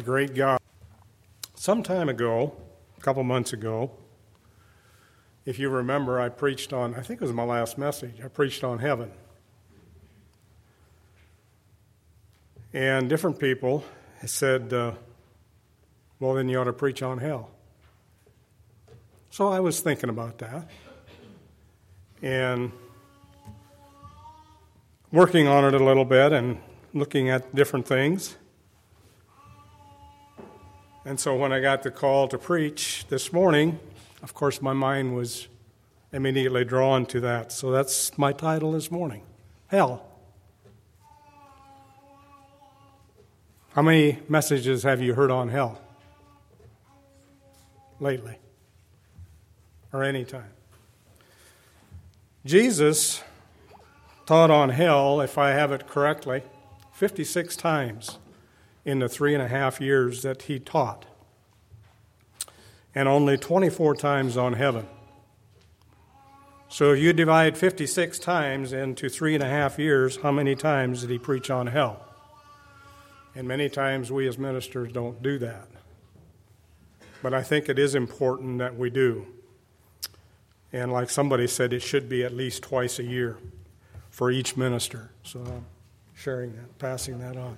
a great God. Some time ago, a couple months ago, if you remember, I preached on, I think it was my last message, I preached on heaven. And different people said, uh, well, then you ought to preach on hell. So I was thinking about that and working on it a little bit and looking at different things. And so when I got the call to preach this morning, of course, my mind was immediately drawn to that. So that's my title this morning Hell. How many messages have you heard on hell lately? Or any time? Jesus taught on hell, if I have it correctly, 56 times in the three and a half years that he taught, and only 24 times on heaven. So if you divide 56 times into three and a half years, how many times did he preach on hell? And many times we as ministers don't do that. But I think it is important that we do. And like somebody said, it should be at least twice a year for each minister. So I'm sharing that, passing that on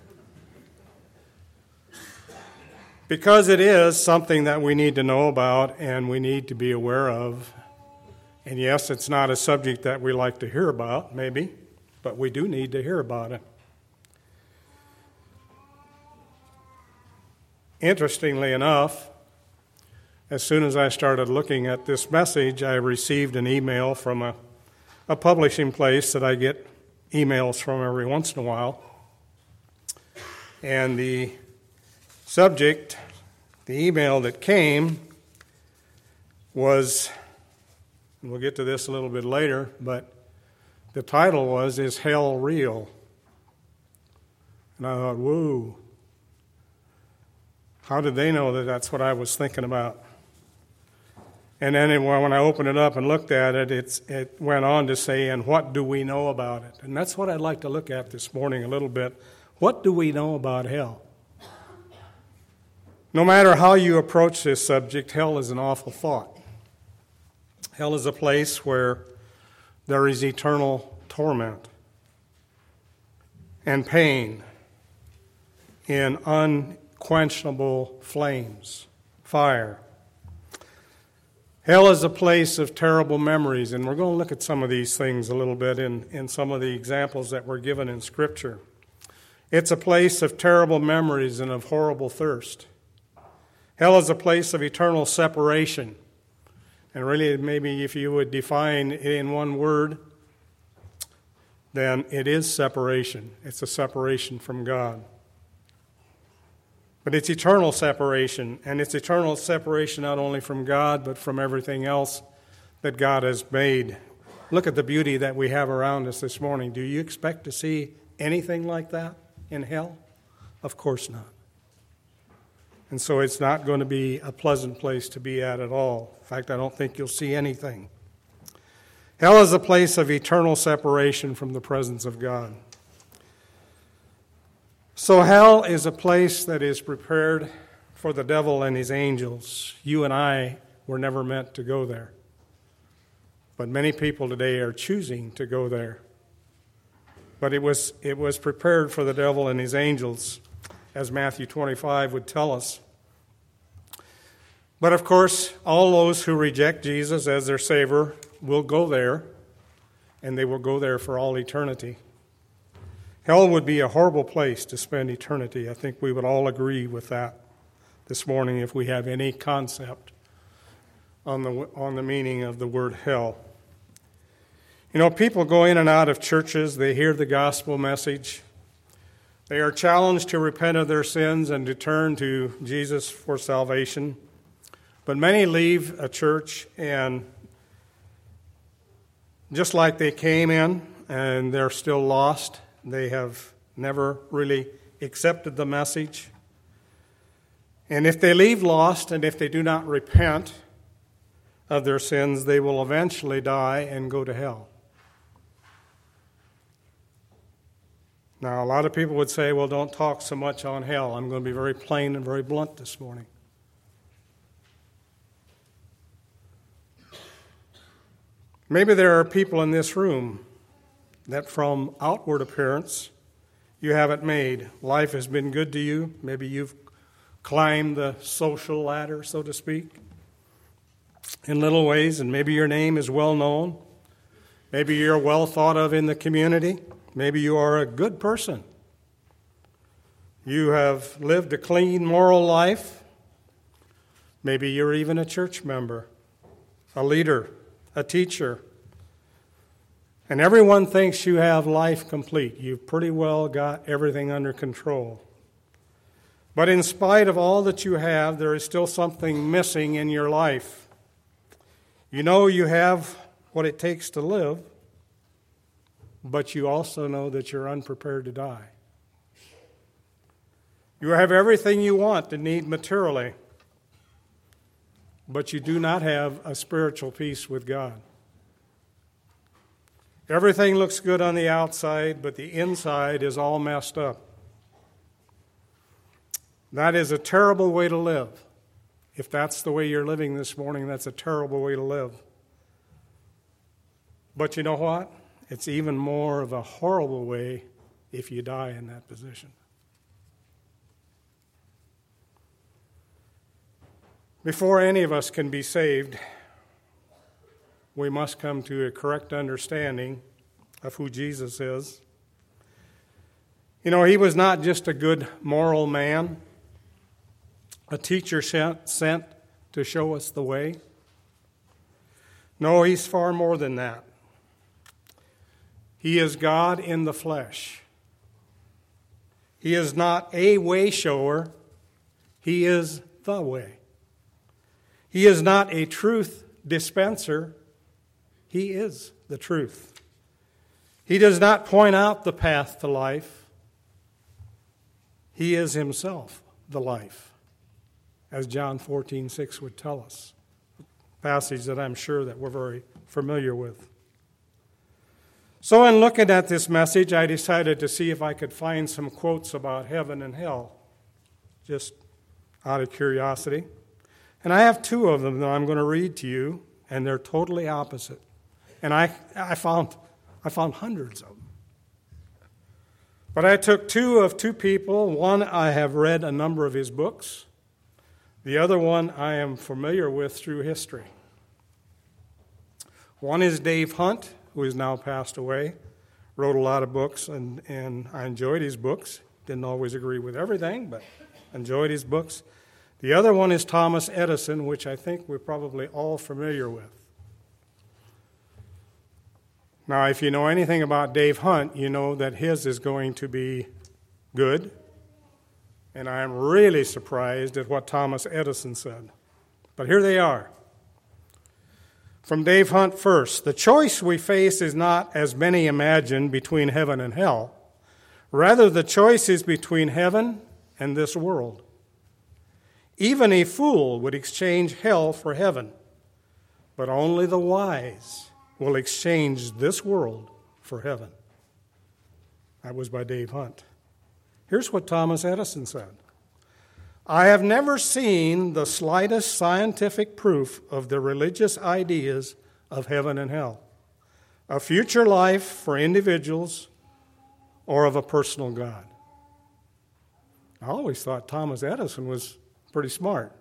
because it is something that we need to know about and we need to be aware of. And yes, it's not a subject that we like to hear about, maybe, but we do need to hear about it. Interestingly enough, as soon as I started looking at this message, I received an email from a, a publishing place that I get emails from every once in a while. And the subject, the email that came, was, and we'll get to this a little bit later, but the title was, Is Hell Real? And I thought, whoa. How did they know that that's what I was thinking about? And then when I opened it up and looked at it, it went on to say, and what do we know about it? And that's what I'd like to look at this morning a little bit. What do we know about hell? No matter how you approach this subject, hell is an awful thought. Hell is a place where there is eternal torment and pain in unquenchable flames, fire. Hell is a place of terrible memories, and we're going to look at some of these things a little bit in, in some of the examples that were given in Scripture. It's a place of terrible memories and of horrible thirst. Hell is a place of eternal separation. And really, maybe if you would define it in one word, then it is separation. It's a separation from God. But it's eternal separation, and it's eternal separation not only from God, but from everything else that God has made. Look at the beauty that we have around us this morning. Do you expect to see anything like that in hell? Of course not. And so it's not going to be a pleasant place to be at at all. In fact, I don't think you'll see anything. Hell is a place of eternal separation from the presence of God. So, hell is a place that is prepared for the devil and his angels. You and I were never meant to go there. But many people today are choosing to go there. But it was, it was prepared for the devil and his angels as Matthew 25 would tell us. But of course, all those who reject Jesus as their Savior will go there, and they will go there for all eternity. Hell would be a horrible place to spend eternity. I think we would all agree with that this morning if we have any concept on the, on the meaning of the word hell. You know, people go in and out of churches, they hear the gospel message, they are challenged to repent of their sins and to turn to Jesus for salvation. But many leave a church and just like they came in and they're still lost, they have never really accepted the message. And if they leave lost and if they do not repent of their sins, they will eventually die and go to hell. Now, a lot of people would say, well, don't talk so much on hell. I'm going to be very plain and very blunt this morning. Maybe there are people in this room that, from outward appearance, you haven't made. Life has been good to you. Maybe you've climbed the social ladder, so to speak, in little ways, and maybe your name is well known. Maybe you're well thought of in the community. Maybe you are a good person. You have lived a clean, moral life. Maybe you're even a church member, a leader, a teacher. And everyone thinks you have life complete. You've pretty well got everything under control. But in spite of all that you have, there is still something missing in your life. You know you have what it takes to live, but you also know that you're unprepared to die. You have everything you want to need materially, but you do not have a spiritual peace with God. Everything looks good on the outside, but the inside is all messed up. That is a terrible way to live. If that's the way you're living this morning, that's a terrible way to live. But you know what? It's even more of a horrible way if you die in that position. Before any of us can be saved, we must come to a correct understanding of who Jesus is. You know, he was not just a good moral man, a teacher sent, to show us the way. No, he's far more than that. He is God in the flesh. He is not a way shower, He is the way. He is not a truth dispenser, He is the truth. He does not point out the path to life, He is Himself the life, as John 14 6 would tell us. A passage that I'm sure that we're very familiar with. So, in looking at this message, I decided to see if I could find some quotes about heaven and hell, just out of curiosity. And I have two of them that I'm going to read to you, and they're totally opposite. And I, I, found, I found hundreds of them. But I took two of two people. One, I have read a number of his books, the other one, I am familiar with through history. One is Dave Hunt who has now passed away, wrote a lot of books, and, and I enjoyed his books. Didn't always agree with everything, but enjoyed his books. The other one is Thomas Edison, which I think we're probably all familiar with. Now, if you know anything about Dave Hunt, you know that his is going to be good. And I am really surprised at what Thomas Edison said. But here they are. From Dave Hunt first. The choice we face is not, as many imagine, between heaven and hell. Rather, the choice is between heaven and this world. Even a fool would exchange hell for heaven, but only the wise will exchange this world for heaven. That was by Dave Hunt. Here's what Thomas Edison said I have never seen the slightest scientific proof of the religious ideas of heaven and hell, a future life for individuals, or of a personal God. I always thought Thomas Edison was pretty smart,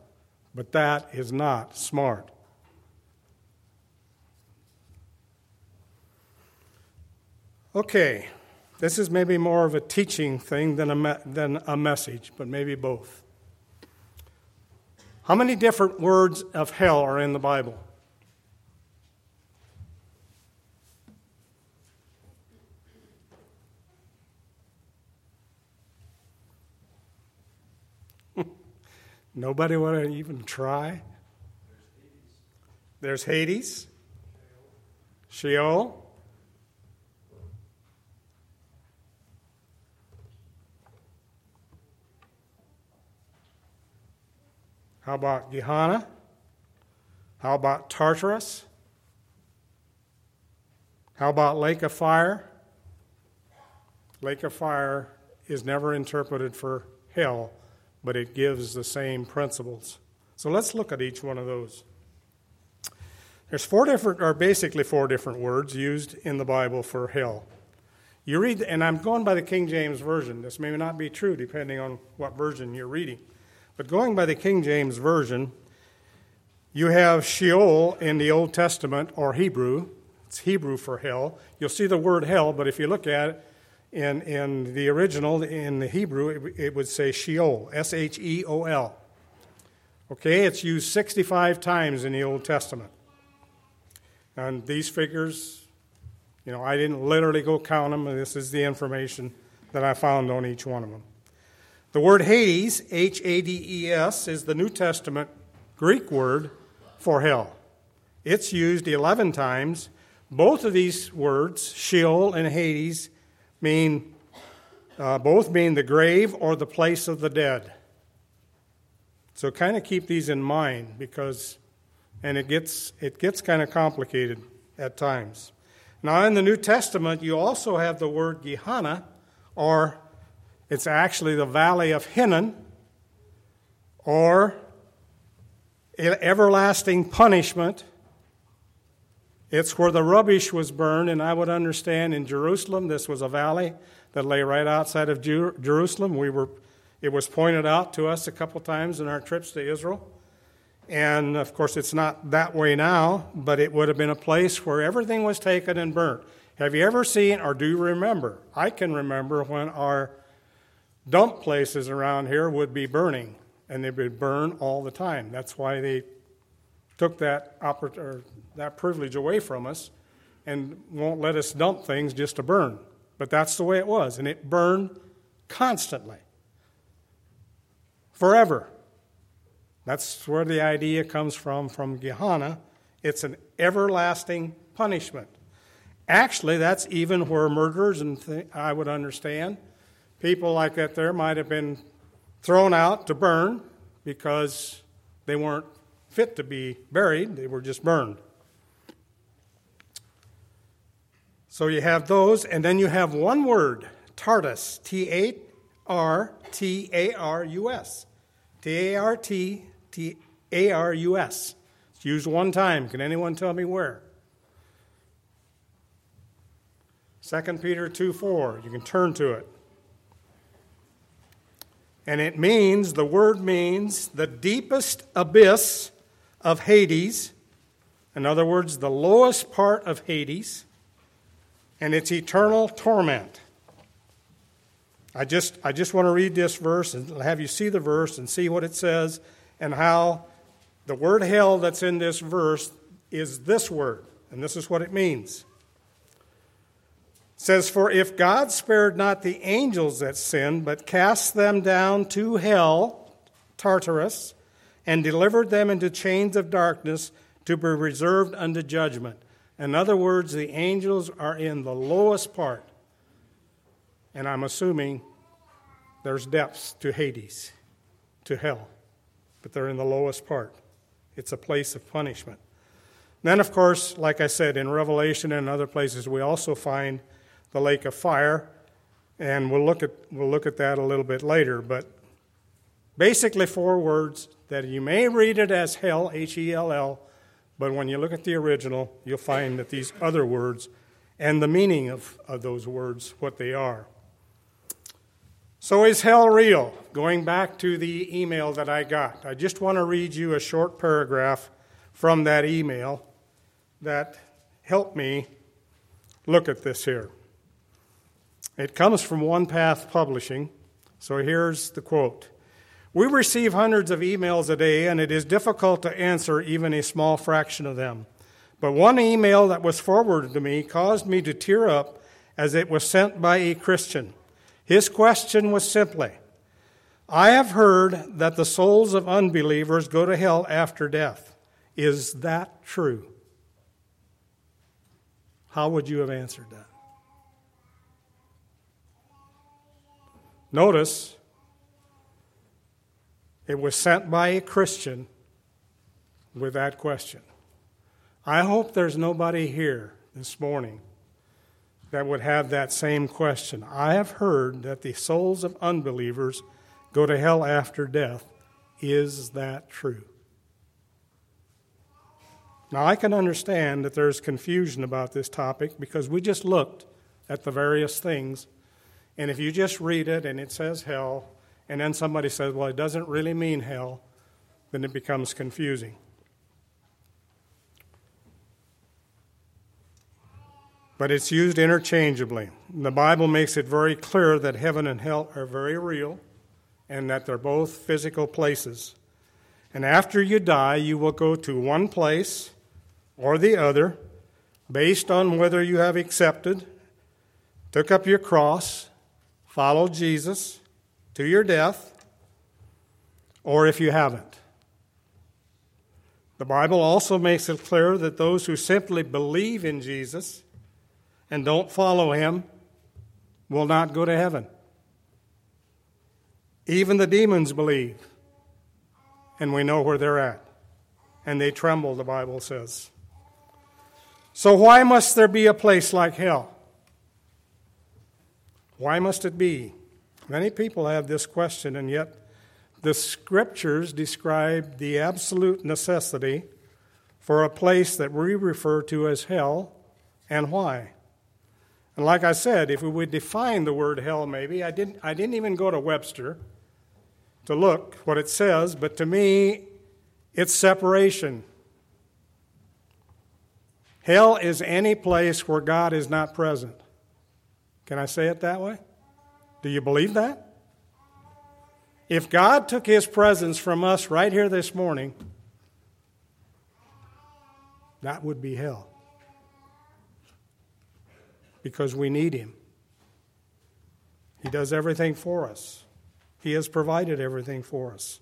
but that is not smart. Okay, this is maybe more of a teaching thing than a, me- than a message, but maybe both. How many different words of hell are in the Bible? Nobody want to even try? There's Hades, Sheol, How about Gehenna? How about Tartarus? How about Lake of Fire? Lake of fire is never interpreted for hell, but it gives the same principles. So let's look at each one of those. There's four different, or basically four different words used in the Bible for hell. You read, and I'm going by the King James Version. This may not be true depending on what version you're reading. But going by the King James Version, you have Sheol in the Old Testament or Hebrew. It's Hebrew for hell. You'll see the word hell, but if you look at it in, in the original, in the Hebrew, it, it would say Sheol, S H E O L. Okay, it's used 65 times in the Old Testament. And these figures, you know, I didn't literally go count them, this is the information that I found on each one of them. The word Hades, H A D E S, is the New Testament Greek word for hell. It's used 11 times. Both of these words, Sheol and Hades, mean uh, both mean the grave or the place of the dead. So kind of keep these in mind because and it gets it gets kind of complicated at times. Now in the New Testament you also have the word Gehenna or it's actually the valley of Hinnom or everlasting punishment. It's where the rubbish was burned, and I would understand in Jerusalem this was a valley that lay right outside of Jerusalem. We were, it was pointed out to us a couple times in our trips to Israel. And of course, it's not that way now, but it would have been a place where everything was taken and burnt. Have you ever seen, or do you remember? I can remember when our dump places around here would be burning and they would burn all the time. That's why they took that, that privilege away from us and won't let us dump things just to burn. But that's the way it was, and it burned constantly, forever. That's where the idea comes from, from Gehenna. It's an everlasting punishment. Actually, that's even where murderers, and th- I would understand, people like that there might have been thrown out to burn because they weren't fit to be buried, they were just burned. So you have those, and then you have one word, Tartarus, T A R T A R U S. T A R T T A R U S. It's used one time. Can anyone tell me where? 2 Peter 2 4. You can turn to it. And it means, the word means, the deepest abyss of Hades. In other words, the lowest part of Hades. And it's eternal torment. I just, I just want to read this verse and have you see the verse and see what it says and how the word hell that's in this verse is this word. And this is what it means says, For if God spared not the angels that sinned, but cast them down to hell, Tartarus, and delivered them into chains of darkness to be reserved unto judgment. In other words, the angels are in the lowest part. And I'm assuming there's depths to Hades, to hell, but they're in the lowest part. It's a place of punishment. Then, of course, like I said, in Revelation and other places, we also find the lake of fire, and we'll look at, we'll look at that a little bit later. But basically, four words that you may read it as hell, H E L L, but when you look at the original, you'll find that these other words and the meaning of, of those words, what they are. So, is hell real? Going back to the email that I got, I just want to read you a short paragraph from that email that helped me look at this here. It comes from One Path Publishing. So here's the quote We receive hundreds of emails a day, and it is difficult to answer even a small fraction of them. But one email that was forwarded to me caused me to tear up as it was sent by a Christian. His question was simply I have heard that the souls of unbelievers go to hell after death. Is that true? How would you have answered that? Notice, it was sent by a Christian with that question. I hope there's nobody here this morning that would have that same question. I have heard that the souls of unbelievers go to hell after death. Is that true? Now, I can understand that there's confusion about this topic because we just looked at the various things. And if you just read it and it says hell, and then somebody says, well, it doesn't really mean hell, then it becomes confusing. But it's used interchangeably. The Bible makes it very clear that heaven and hell are very real and that they're both physical places. And after you die, you will go to one place or the other based on whether you have accepted, took up your cross, followed Jesus to your death, or if you haven't. The Bible also makes it clear that those who simply believe in Jesus and don't follow him will not go to heaven. Even the demons believe, and we know where they're at. And they tremble, the Bible says. So, why must there be a place like hell? Why must it be? Many people have this question, and yet the scriptures describe the absolute necessity for a place that we refer to as hell and why. And like I said, if we would define the word hell, maybe, I didn't, I didn't even go to Webster to look what it says, but to me, it's separation. Hell is any place where God is not present. Can I say it that way? Do you believe that? If God took his presence from us right here this morning, that would be hell. Because we need him. He does everything for us, he has provided everything for us.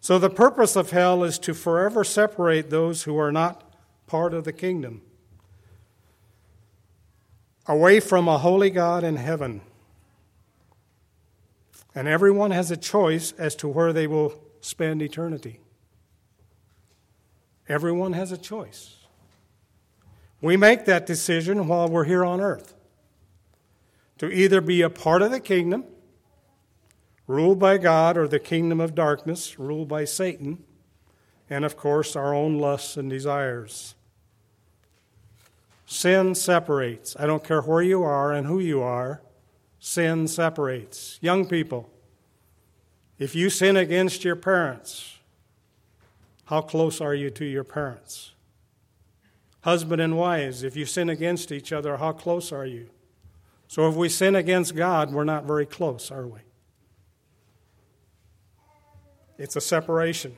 So, the purpose of hell is to forever separate those who are not part of the kingdom, away from a holy God in heaven. And everyone has a choice as to where they will spend eternity. Everyone has a choice. We make that decision while we're here on earth to either be a part of the kingdom, ruled by God, or the kingdom of darkness, ruled by Satan and of course our own lusts and desires. Sin separates. I don't care where you are and who you are, sin separates. Young people, if you sin against your parents, how close are you to your parents? Husband and wives, if you sin against each other, how close are you? So if we sin against God, we're not very close, are we? It's a separation.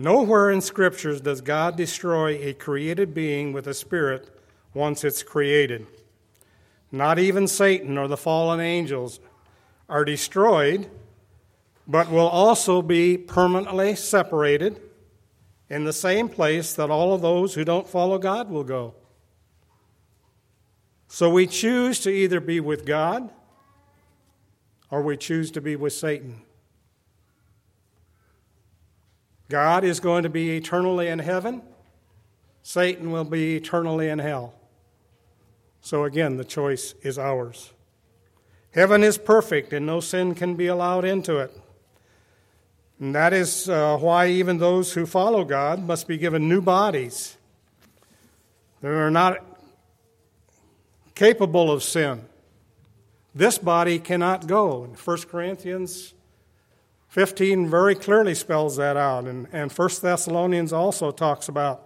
Nowhere in scriptures does God destroy a created being with a spirit once it's created. Not even Satan or the fallen angels are destroyed, but will also be permanently separated in the same place that all of those who don't follow God will go. So we choose to either be with God or we choose to be with Satan. God is going to be eternally in heaven, Satan will be eternally in hell. So again, the choice is ours. Heaven is perfect and no sin can be allowed into it. And that is uh, why even those who follow God must be given new bodies. They are not capable of sin. This body cannot go. In 1 Corinthians 15 very clearly spells that out. And, and 1 Thessalonians also talks about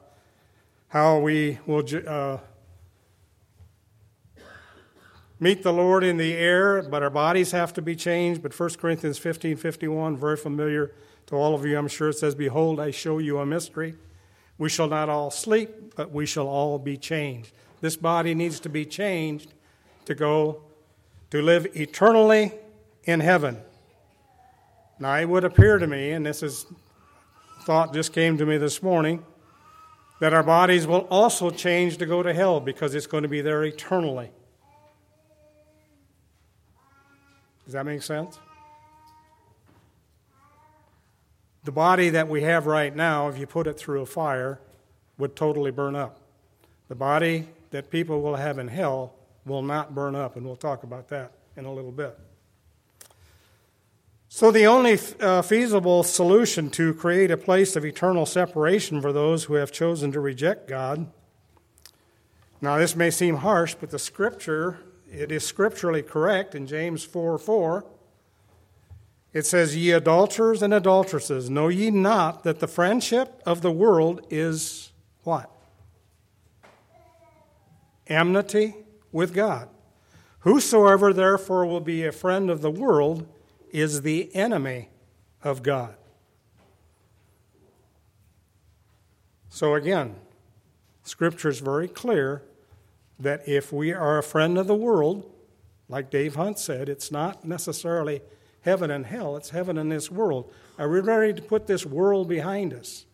how we will uh, meet the Lord in the air, but our bodies have to be changed. But 1 Corinthians 15 51, very familiar to all of you, I'm sure it says, Behold, I show you a mystery. We shall not all sleep, but we shall all be changed. This body needs to be changed to go to live eternally in heaven. Now, it would appear to me, and this is thought just came to me this morning, that our bodies will also change to go to hell because it's going to be there eternally. Does that make sense? The body that we have right now, if you put it through a fire, would totally burn up. The body that people will have in hell will not burn up, and we'll talk about that in a little bit. So, the only uh, feasible solution to create a place of eternal separation for those who have chosen to reject God. Now, this may seem harsh, but the scripture, it is scripturally correct in James 4 4. It says, Ye adulterers and adulteresses, know ye not that the friendship of the world is what? Enmity with God. Whosoever therefore will be a friend of the world is the enemy of God. So again, Scripture is very clear that if we are a friend of the world, like Dave Hunt said, it's not necessarily heaven and hell, it's heaven and this world. Are we ready to put this world behind us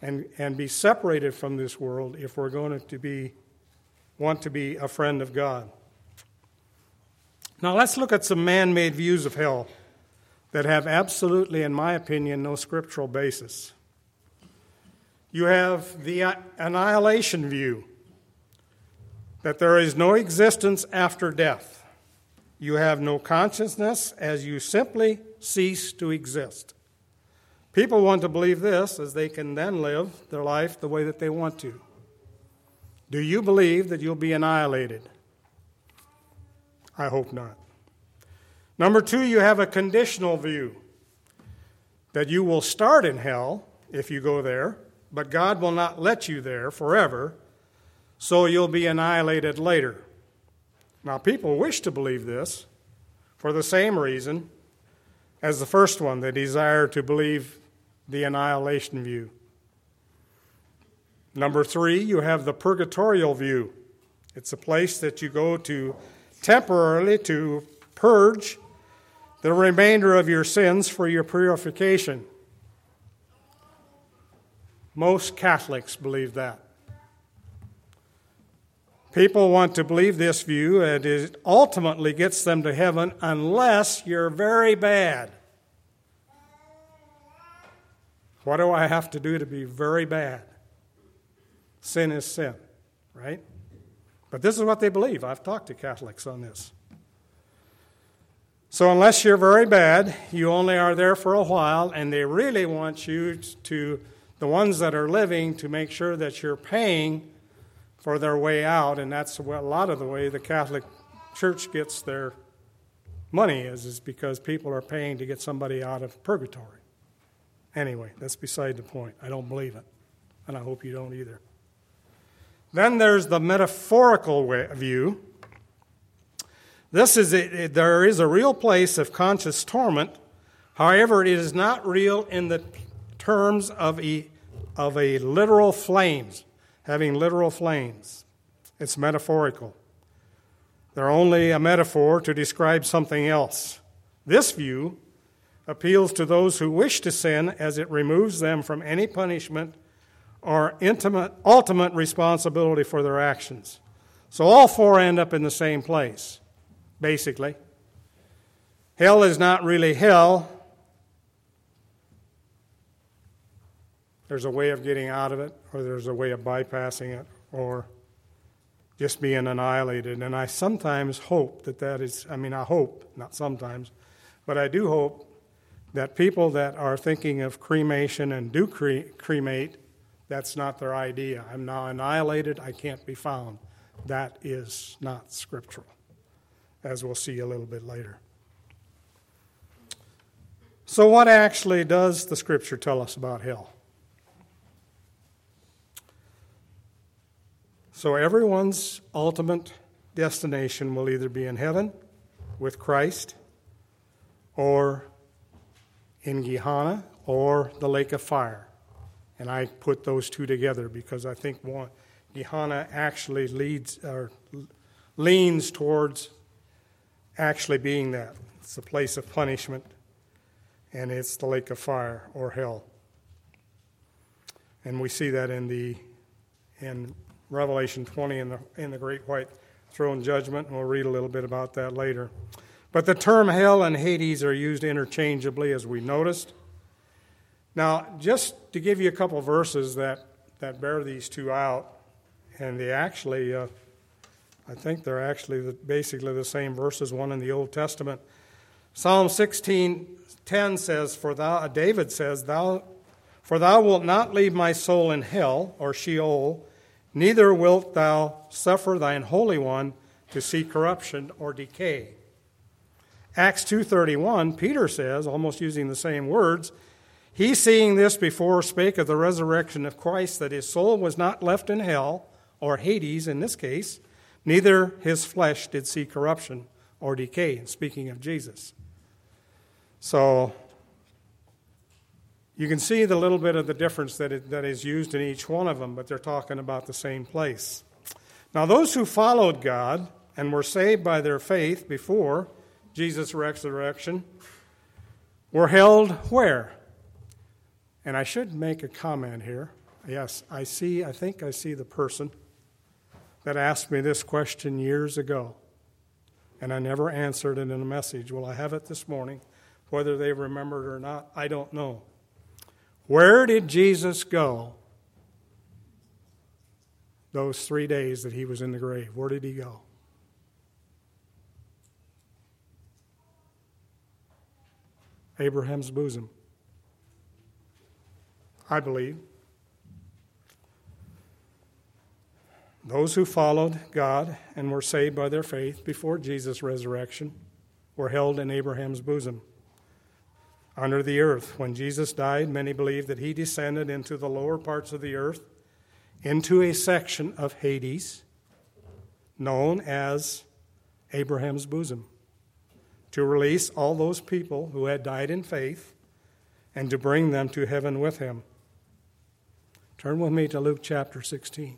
and, and be separated from this world if we're going to be, want to be a friend of God? Now, let's look at some man made views of hell that have absolutely, in my opinion, no scriptural basis. You have the annihilation view that there is no existence after death. You have no consciousness as you simply cease to exist. People want to believe this as they can then live their life the way that they want to. Do you believe that you'll be annihilated? I hope not. Number two, you have a conditional view that you will start in hell if you go there, but God will not let you there forever, so you'll be annihilated later. Now, people wish to believe this for the same reason as the first one. They desire to believe the annihilation view. Number three, you have the purgatorial view. It's a place that you go to temporarily to purge the remainder of your sins for your purification. Most Catholics believe that. People want to believe this view, and it ultimately gets them to heaven unless you're very bad. What do I have to do to be very bad? Sin is sin, right? But this is what they believe. I've talked to Catholics on this. So, unless you're very bad, you only are there for a while, and they really want you to, the ones that are living, to make sure that you're paying for their way out, and that's a lot of the way the Catholic Church gets their money is, is because people are paying to get somebody out of purgatory. Anyway, that's beside the point. I don't believe it, and I hope you don't either. Then there's the metaphorical way, view. This is a, there is a real place of conscious torment. However, it is not real in the terms of a, of a literal flames having literal flames. It's metaphorical. They're only a metaphor to describe something else. This view appeals to those who wish to sin as it removes them from any punishment or intimate, ultimate responsibility for their actions. So all four end up in the same place, basically. Hell is not really hell, there's a way of getting out of it, or there's a way of bypassing it, or just being annihilated. And I sometimes hope that that is, I mean, I hope, not sometimes, but I do hope that people that are thinking of cremation and do cre- cremate, that's not their idea. I'm now annihilated, I can't be found. That is not scriptural, as we'll see a little bit later. So, what actually does the scripture tell us about hell? So everyone's ultimate destination will either be in heaven with Christ or in Gehenna or the lake of fire. And I put those two together because I think one, actually leads or leans towards actually being that. It's a place of punishment, and it's the lake of fire or hell. And we see that in the in Revelation 20 in the, in the great white throne judgment, and we'll read a little bit about that later. But the term hell and Hades are used interchangeably, as we noticed. Now, just to give you a couple verses that that bear these two out, and they actually, uh, I think they're actually the, basically the same verses, one in the Old Testament. Psalm 16:10 says, "For thou," David says, "Thou, for thou wilt not leave my soul in hell or Sheol, neither wilt thou suffer thine holy one to see corruption or decay." Acts 2:31, Peter says, almost using the same words, he seeing this before spake of the resurrection of Christ that his soul was not left in hell or Hades in this case, neither his flesh did see corruption or decay, speaking of Jesus. So you can see the little bit of the difference that, it, that is used in each one of them, but they're talking about the same place. Now, those who followed God and were saved by their faith before Jesus' resurrection were held where? And I should make a comment here. Yes, I see, I think I see the person that asked me this question years ago, and I never answered it in a message. Well, I have it this morning. Whether they remembered or not, I don't know. Where did Jesus go those three days that he was in the grave? Where did he go? Abraham's bosom. I believe. Those who followed God and were saved by their faith before Jesus' resurrection were held in Abraham's bosom. Under the earth, when Jesus died, many believe that he descended into the lower parts of the earth, into a section of Hades known as Abraham's bosom to release all those people who had died in faith and to bring them to heaven with him. Turn with me to Luke chapter 16.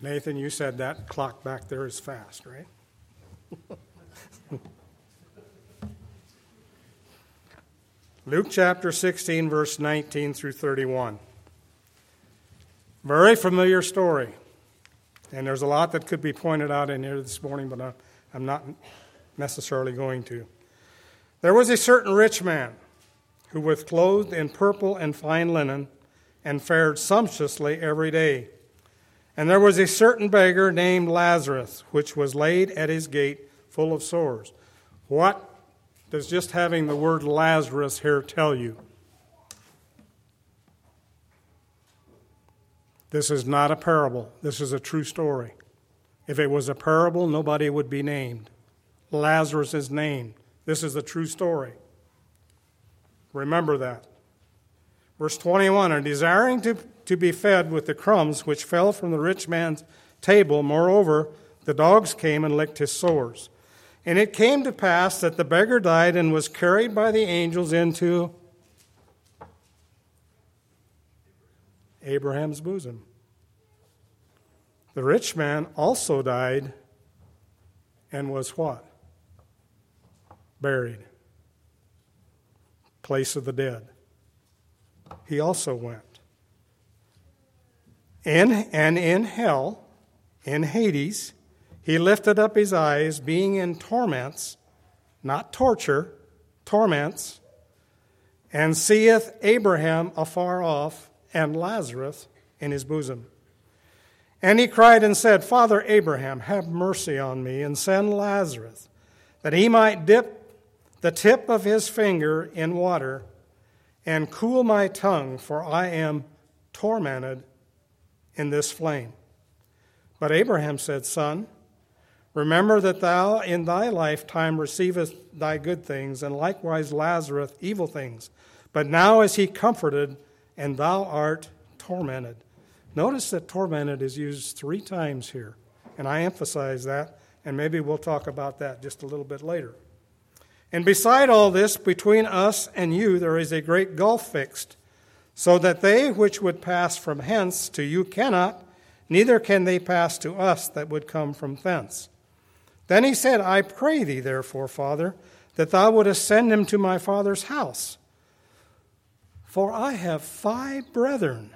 Nathan, you said that clock back there is fast, right? Luke chapter 16, verse 19 through 31. Very familiar story. And there's a lot that could be pointed out in here this morning, but I'm not necessarily going to. There was a certain rich man who was clothed in purple and fine linen and fared sumptuously every day. And there was a certain beggar named Lazarus, which was laid at his gate full of sores. What does just having the word Lazarus here tell you? This is not a parable. This is a true story. If it was a parable, nobody would be named. Lazarus is named. This is a true story. Remember that. Verse 21 And desiring to, to be fed with the crumbs which fell from the rich man's table, moreover, the dogs came and licked his sores. And it came to pass that the beggar died and was carried by the angels into Abraham's bosom. The rich man also died and was what? Buried. Place of the dead. He also went. In, and in hell, in Hades, he lifted up his eyes, being in torments, not torture, torments, and seeth Abraham afar off and Lazarus in his bosom. And he cried and said, Father Abraham, have mercy on me, and send Lazarus, that he might dip the tip of his finger in water and cool my tongue, for I am tormented in this flame. But Abraham said, Son, remember that thou in thy lifetime receivest thy good things, and likewise Lazarus evil things. But now is he comforted and thou art tormented. Notice that tormented is used three times here, and I emphasize that, and maybe we'll talk about that just a little bit later. And beside all this, between us and you, there is a great gulf fixed, so that they which would pass from hence to you cannot, neither can they pass to us that would come from thence. Then he said, I pray thee, therefore, Father, that thou wouldest send him to my father's house. For I have five brethren,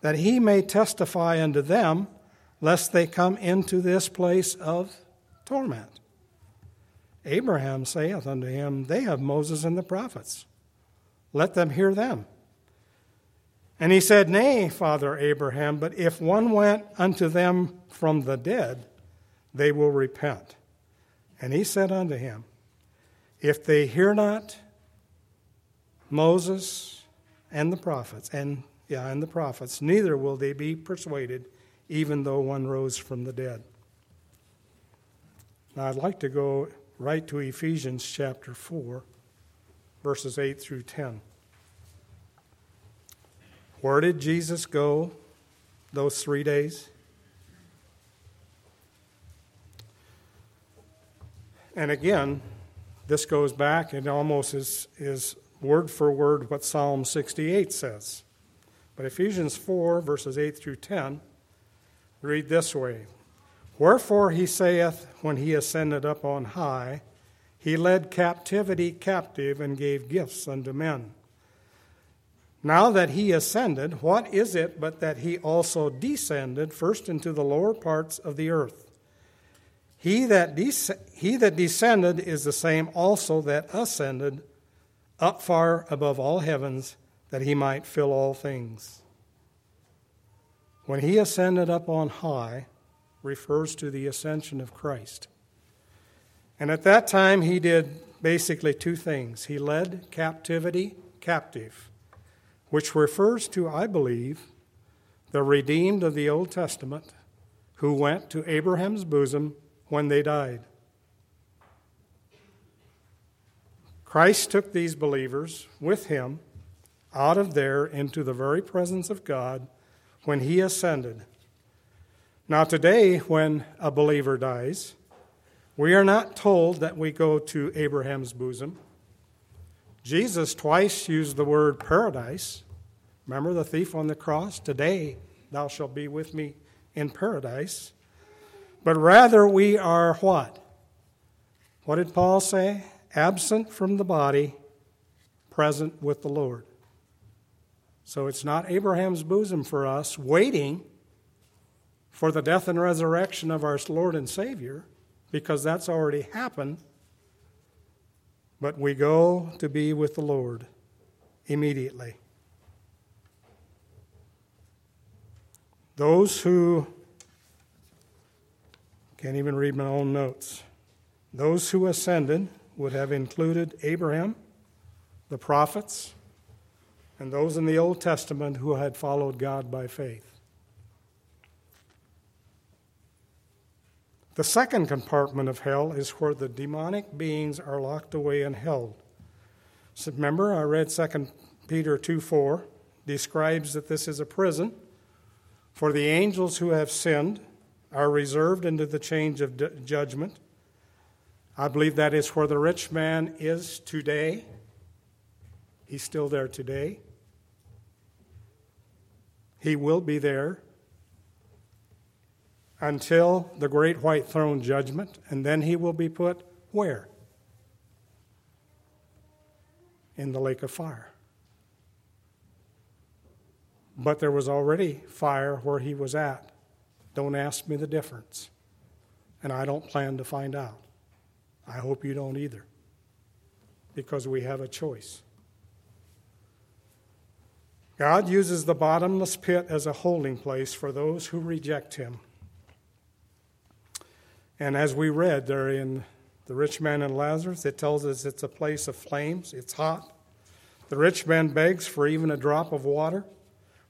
that he may testify unto them, lest they come into this place of torment. Abraham saith unto him, They have Moses and the prophets. Let them hear them. And he said, Nay, Father Abraham, but if one went unto them from the dead, they will repent. And he said unto him, If they hear not Moses and the prophets, and yeah, and the prophets, neither will they be persuaded, even though one rose from the dead. Now I'd like to go right to Ephesians chapter 4, verses 8 through 10. Where did Jesus go those three days? And again, this goes back and almost is, is word for word what Psalm 68 says. But Ephesians 4, verses 8 through 10, read this way Wherefore he saith, when he ascended up on high, he led captivity captive and gave gifts unto men. Now that he ascended, what is it but that he also descended first into the lower parts of the earth? He that, he that descended is the same also that ascended up far above all heavens, that he might fill all things. When he ascended up on high, refers to the ascension of Christ. And at that time, he did basically two things he led captivity captive which refers to, I believe, the redeemed of the Old Testament who went to Abraham's bosom when they died. Christ took these believers with him out of there into the very presence of God when he ascended. Now, today, when a believer dies, we are not told that we go to Abraham's bosom. Jesus twice used the word paradise. Remember the thief on the cross? Today thou shalt be with me in paradise. But rather we are what? What did Paul say? Absent from the body, present with the Lord. So it's not Abraham's bosom for us, waiting for the death and resurrection of our Lord and Savior, because that's already happened but we go to be with the Lord immediately. Those who can't even read my own notes. Those who ascended would have included Abraham, the prophets, and those in the Old Testament who had followed God by faith. The second compartment of hell is where the demonic beings are locked away and held. So remember, I read 2 Peter 2 4 describes that this is a prison. For the angels who have sinned are reserved into the change of d- judgment. I believe that is where the rich man is today. He's still there today. He will be there until the great white throne judgment, and then he will be put where? In the lake of fire. But there was already fire where he was at. Don't ask me the difference. And I don't plan to find out. I hope you don't either. Because we have a choice. God uses the bottomless pit as a holding place for those who reject him. And as we read there in the rich man and Lazarus, it tells us it's a place of flames, it's hot. The rich man begs for even a drop of water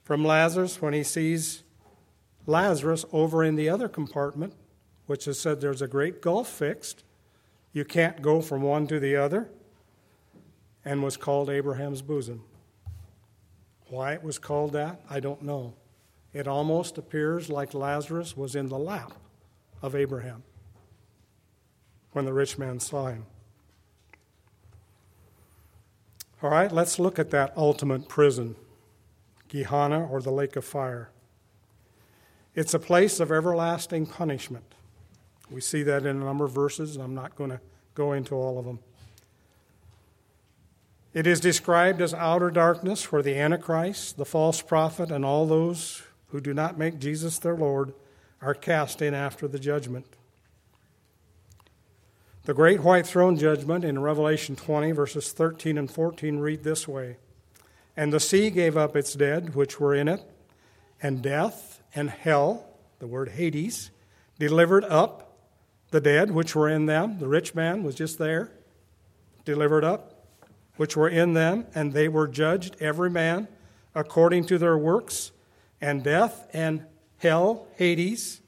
from Lazarus when he sees Lazarus over in the other compartment, which is said there's a great gulf fixed. You can't go from one to the other, and was called Abraham's bosom. Why it was called that, I don't know. It almost appears like Lazarus was in the lap of Abraham when the rich man saw him. All right, let's look at that ultimate prison, Gehenna or the lake of fire. It's a place of everlasting punishment. We see that in a number of verses, and I'm not going to go into all of them. It is described as outer darkness where the Antichrist, the false prophet, and all those who do not make Jesus their Lord are cast in after the judgment. The great white throne judgment in Revelation 20, verses 13 and 14, read this way And the sea gave up its dead which were in it, and death and hell, the word Hades, delivered up the dead which were in them. The rich man was just there, delivered up, which were in them, and they were judged, every man according to their works. And death and hell, Hades,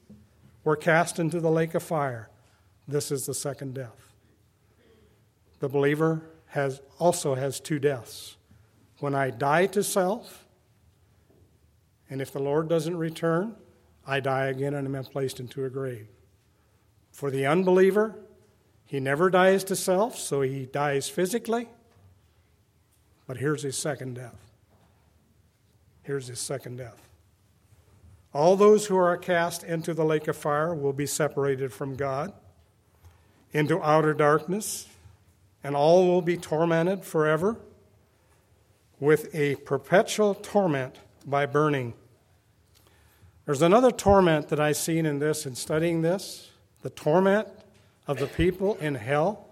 were cast into the lake of fire. This is the second death. The believer has also has two deaths. When I die to self, and if the Lord doesn't return, I die again and am placed into a grave. For the unbeliever, he never dies to self, so he dies physically. But here's his second death. Here's his second death. All those who are cast into the lake of fire will be separated from God into outer darkness, and all will be tormented forever with a perpetual torment by burning. There's another torment that I've seen in this, in studying this. The torment of the people in hell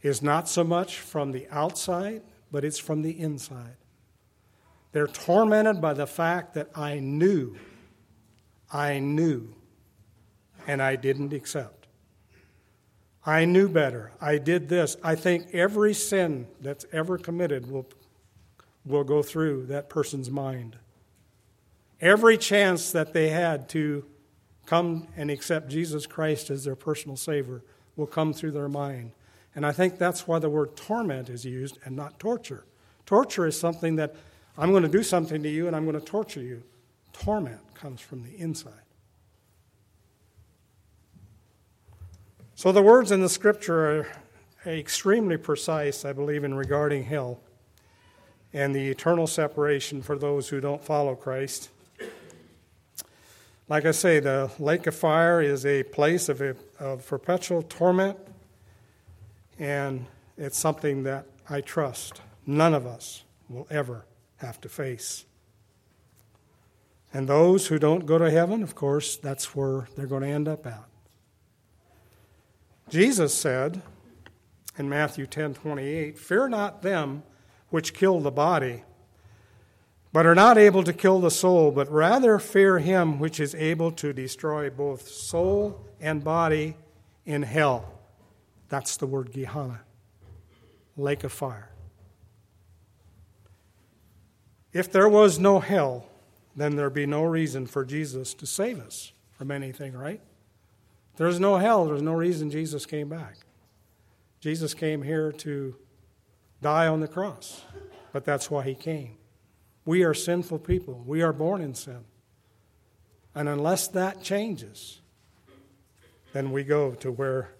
is not so much from the outside, but it's from the inside. They're tormented by the fact that I knew, I knew, and I didn't accept. I knew better. I did this. I think every sin that's ever committed will, will go through that person's mind. Every chance that they had to come and accept Jesus Christ as their personal Savior will come through their mind. And I think that's why the word torment is used and not torture. Torture is something that I'm going to do something to you and I'm going to torture you. Torment comes from the inside. So the words in the scripture are extremely precise, I believe, in regarding hell and the eternal separation for those who don't follow Christ. Like I say, the lake of fire is a place of, a, of perpetual torment, and it's something that I trust none of us will ever have to face. And those who don't go to heaven, of course, that's where they're going to end up at. Jesus said in Matthew 10 28, Fear not them which kill the body, but are not able to kill the soul, but rather fear him which is able to destroy both soul and body in hell. That's the word Gehenna, lake of fire. If there was no hell, then there'd be no reason for Jesus to save us from anything, right? There's no hell. There's no reason Jesus came back. Jesus came here to die on the cross, but that's why he came. We are sinful people. We are born in sin. And unless that changes, then we go to where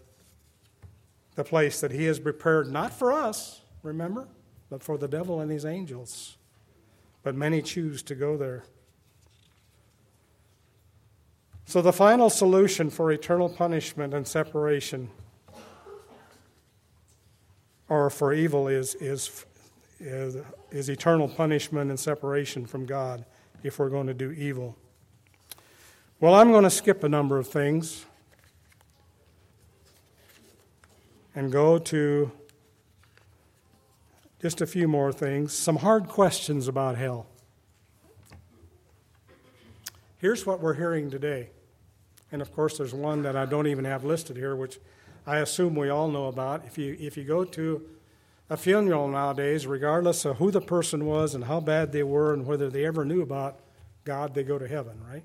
the place that he has prepared, not for us, remember, but for the devil and his angels. But many choose to go there. So, the final solution for eternal punishment and separation, or for evil, is, is, is, is eternal punishment and separation from God if we're going to do evil. Well, I'm going to skip a number of things and go to just a few more things. Some hard questions about hell. Here's what we're hearing today. And of course, there's one that I don't even have listed here, which I assume we all know about. If you, if you go to a funeral nowadays, regardless of who the person was and how bad they were and whether they ever knew about God, they go to heaven, right?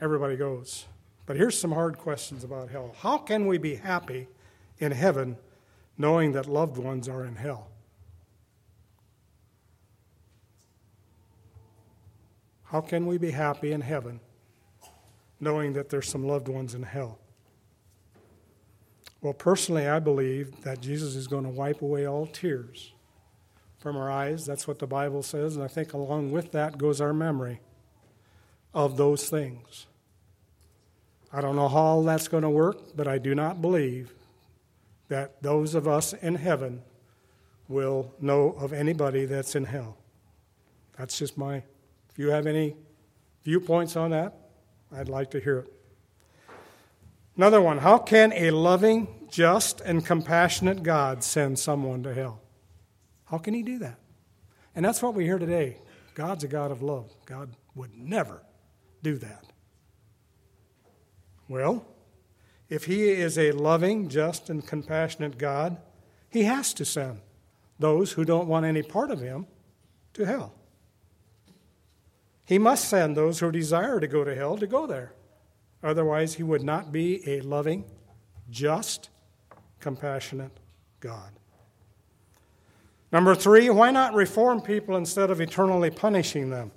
Everybody goes. But here's some hard questions about hell. How can we be happy in heaven knowing that loved ones are in hell? How can we be happy in heaven knowing that there's some loved ones in hell? Well, personally, I believe that Jesus is going to wipe away all tears from our eyes. That's what the Bible says. And I think along with that goes our memory of those things. I don't know how all that's going to work, but I do not believe that those of us in heaven will know of anybody that's in hell. That's just my. If you have any viewpoints on that, I'd like to hear it. Another one How can a loving, just, and compassionate God send someone to hell? How can he do that? And that's what we hear today. God's a God of love. God would never do that. Well, if he is a loving, just, and compassionate God, he has to send those who don't want any part of him to hell. He must send those who desire to go to hell to go there. Otherwise, he would not be a loving, just, compassionate God. Number three, why not reform people instead of eternally punishing them?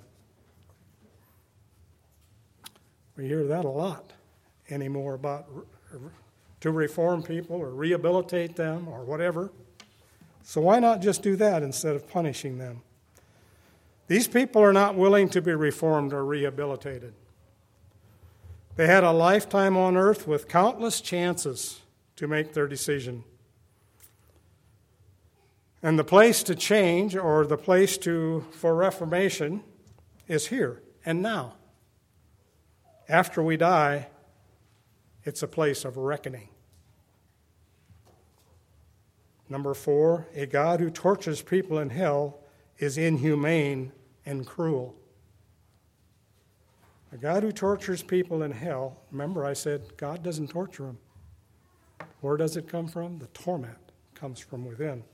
We hear that a lot anymore about to reform people or rehabilitate them or whatever. So why not just do that instead of punishing them? These people are not willing to be reformed or rehabilitated. They had a lifetime on earth with countless chances to make their decision. And the place to change or the place to for reformation is here and now. After we die, it's a place of reckoning. Number four, a God who tortures people in hell is inhumane and cruel. A God who tortures people in hell, remember I said God doesn't torture them. Where does it come from? The torment comes from within.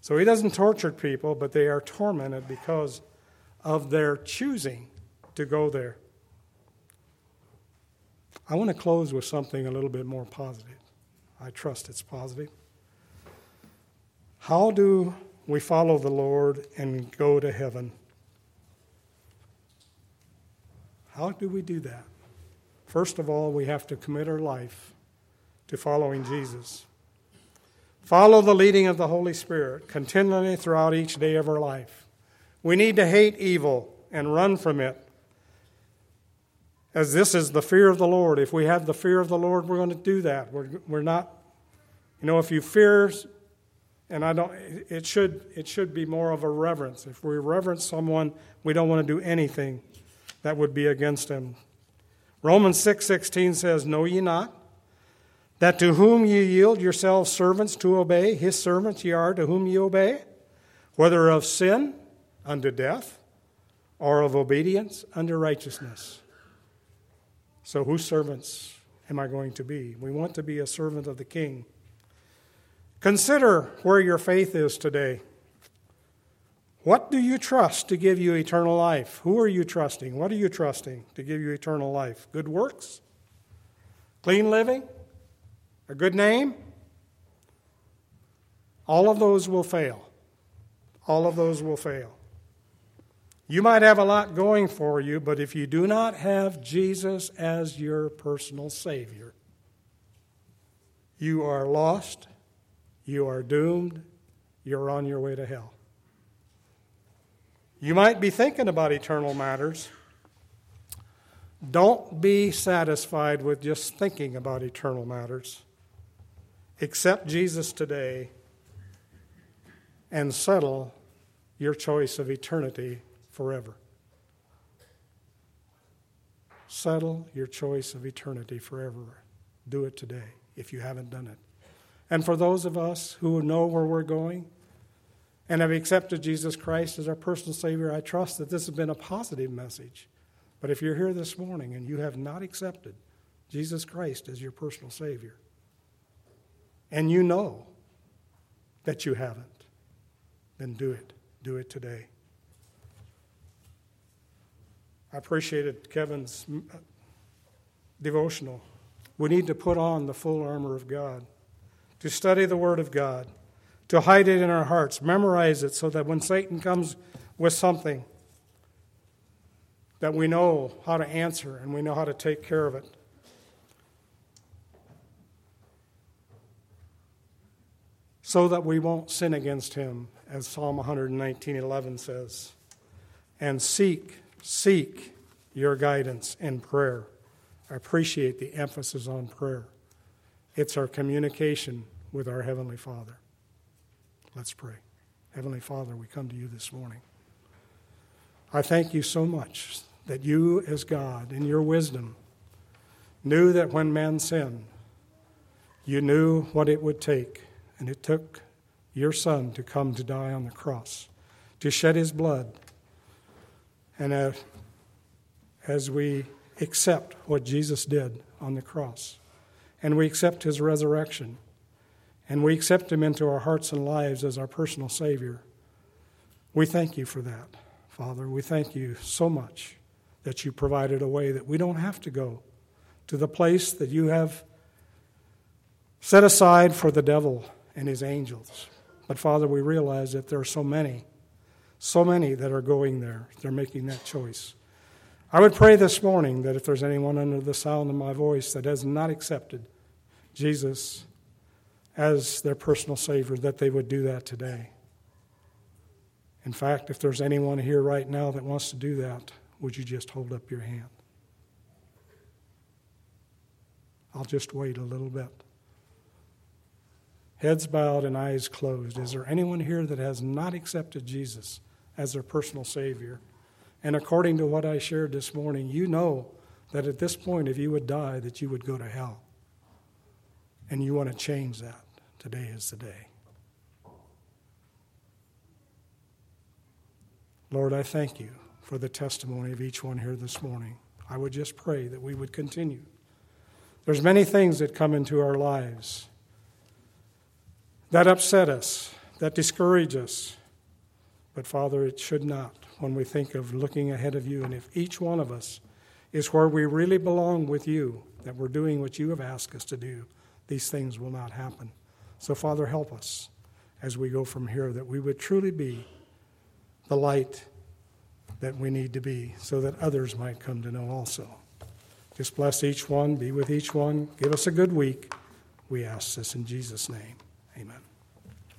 So he doesn't torture people, but they are tormented because of their choosing to go there. I want to close with something a little bit more positive. I trust it's positive. How do we follow the Lord and go to heaven? How do we do that? First of all, we have to commit our life to following Jesus. Follow the leading of the Holy Spirit continually throughout each day of our life. We need to hate evil and run from it. As this is the fear of the Lord. If we have the fear of the Lord, we're going to do that. We're, we're not, you know, if you fear and I don't it should it should be more of a reverence. If we reverence someone, we don't want to do anything that would be against him. Romans 6:16 says, "Know ye not that to whom ye yield yourselves servants to obey, his servants ye are to whom ye obey, whether of sin unto death or of obedience unto righteousness." So whose servants am I going to be? We want to be a servant of the king. Consider where your faith is today. What do you trust to give you eternal life? Who are you trusting? What are you trusting to give you eternal life? Good works? Clean living? A good name? All of those will fail. All of those will fail. You might have a lot going for you, but if you do not have Jesus as your personal Savior, you are lost you are doomed. You're on your way to hell. You might be thinking about eternal matters. Don't be satisfied with just thinking about eternal matters. Accept Jesus today and settle your choice of eternity forever. Settle your choice of eternity forever. Do it today if you haven't done it. And for those of us who know where we're going and have accepted Jesus Christ as our personal Savior, I trust that this has been a positive message. But if you're here this morning and you have not accepted Jesus Christ as your personal Savior, and you know that you haven't, then do it. Do it today. I appreciated Kevin's uh, devotional. We need to put on the full armor of God to study the Word of God, to hide it in our hearts, memorize it so that when Satan comes with something, that we know how to answer and we know how to take care of it. So that we won't sin against him, as Psalm 119:11 says. And seek, seek your guidance in prayer. I appreciate the emphasis on prayer. It's our communication with our Heavenly Father. Let's pray. Heavenly Father, we come to you this morning. I thank you so much that you, as God, in your wisdom, knew that when man sinned, you knew what it would take, and it took your Son to come to die on the cross, to shed his blood. And uh, as we accept what Jesus did on the cross, and we accept his resurrection, and we accept him into our hearts and lives as our personal Savior, we thank you for that, Father. We thank you so much that you provided a way that we don't have to go to the place that you have set aside for the devil and his angels. But Father, we realize that there are so many, so many that are going there. They're making that choice. I would pray this morning that if there's anyone under the sound of my voice that has not accepted Jesus as their personal Savior, that they would do that today. In fact, if there's anyone here right now that wants to do that, would you just hold up your hand? I'll just wait a little bit. Heads bowed and eyes closed. Is there anyone here that has not accepted Jesus as their personal Savior? And according to what I shared this morning, you know that at this point, if you would die, that you would go to hell. And you want to change that. Today is the day. Lord, I thank you for the testimony of each one here this morning. I would just pray that we would continue. There's many things that come into our lives that upset us, that discourage us. But Father, it should not when we think of looking ahead of you. And if each one of us is where we really belong with you, that we're doing what you have asked us to do, these things will not happen. So, Father, help us as we go from here that we would truly be the light that we need to be so that others might come to know also. Just bless each one, be with each one, give us a good week. We ask this in Jesus' name. Amen.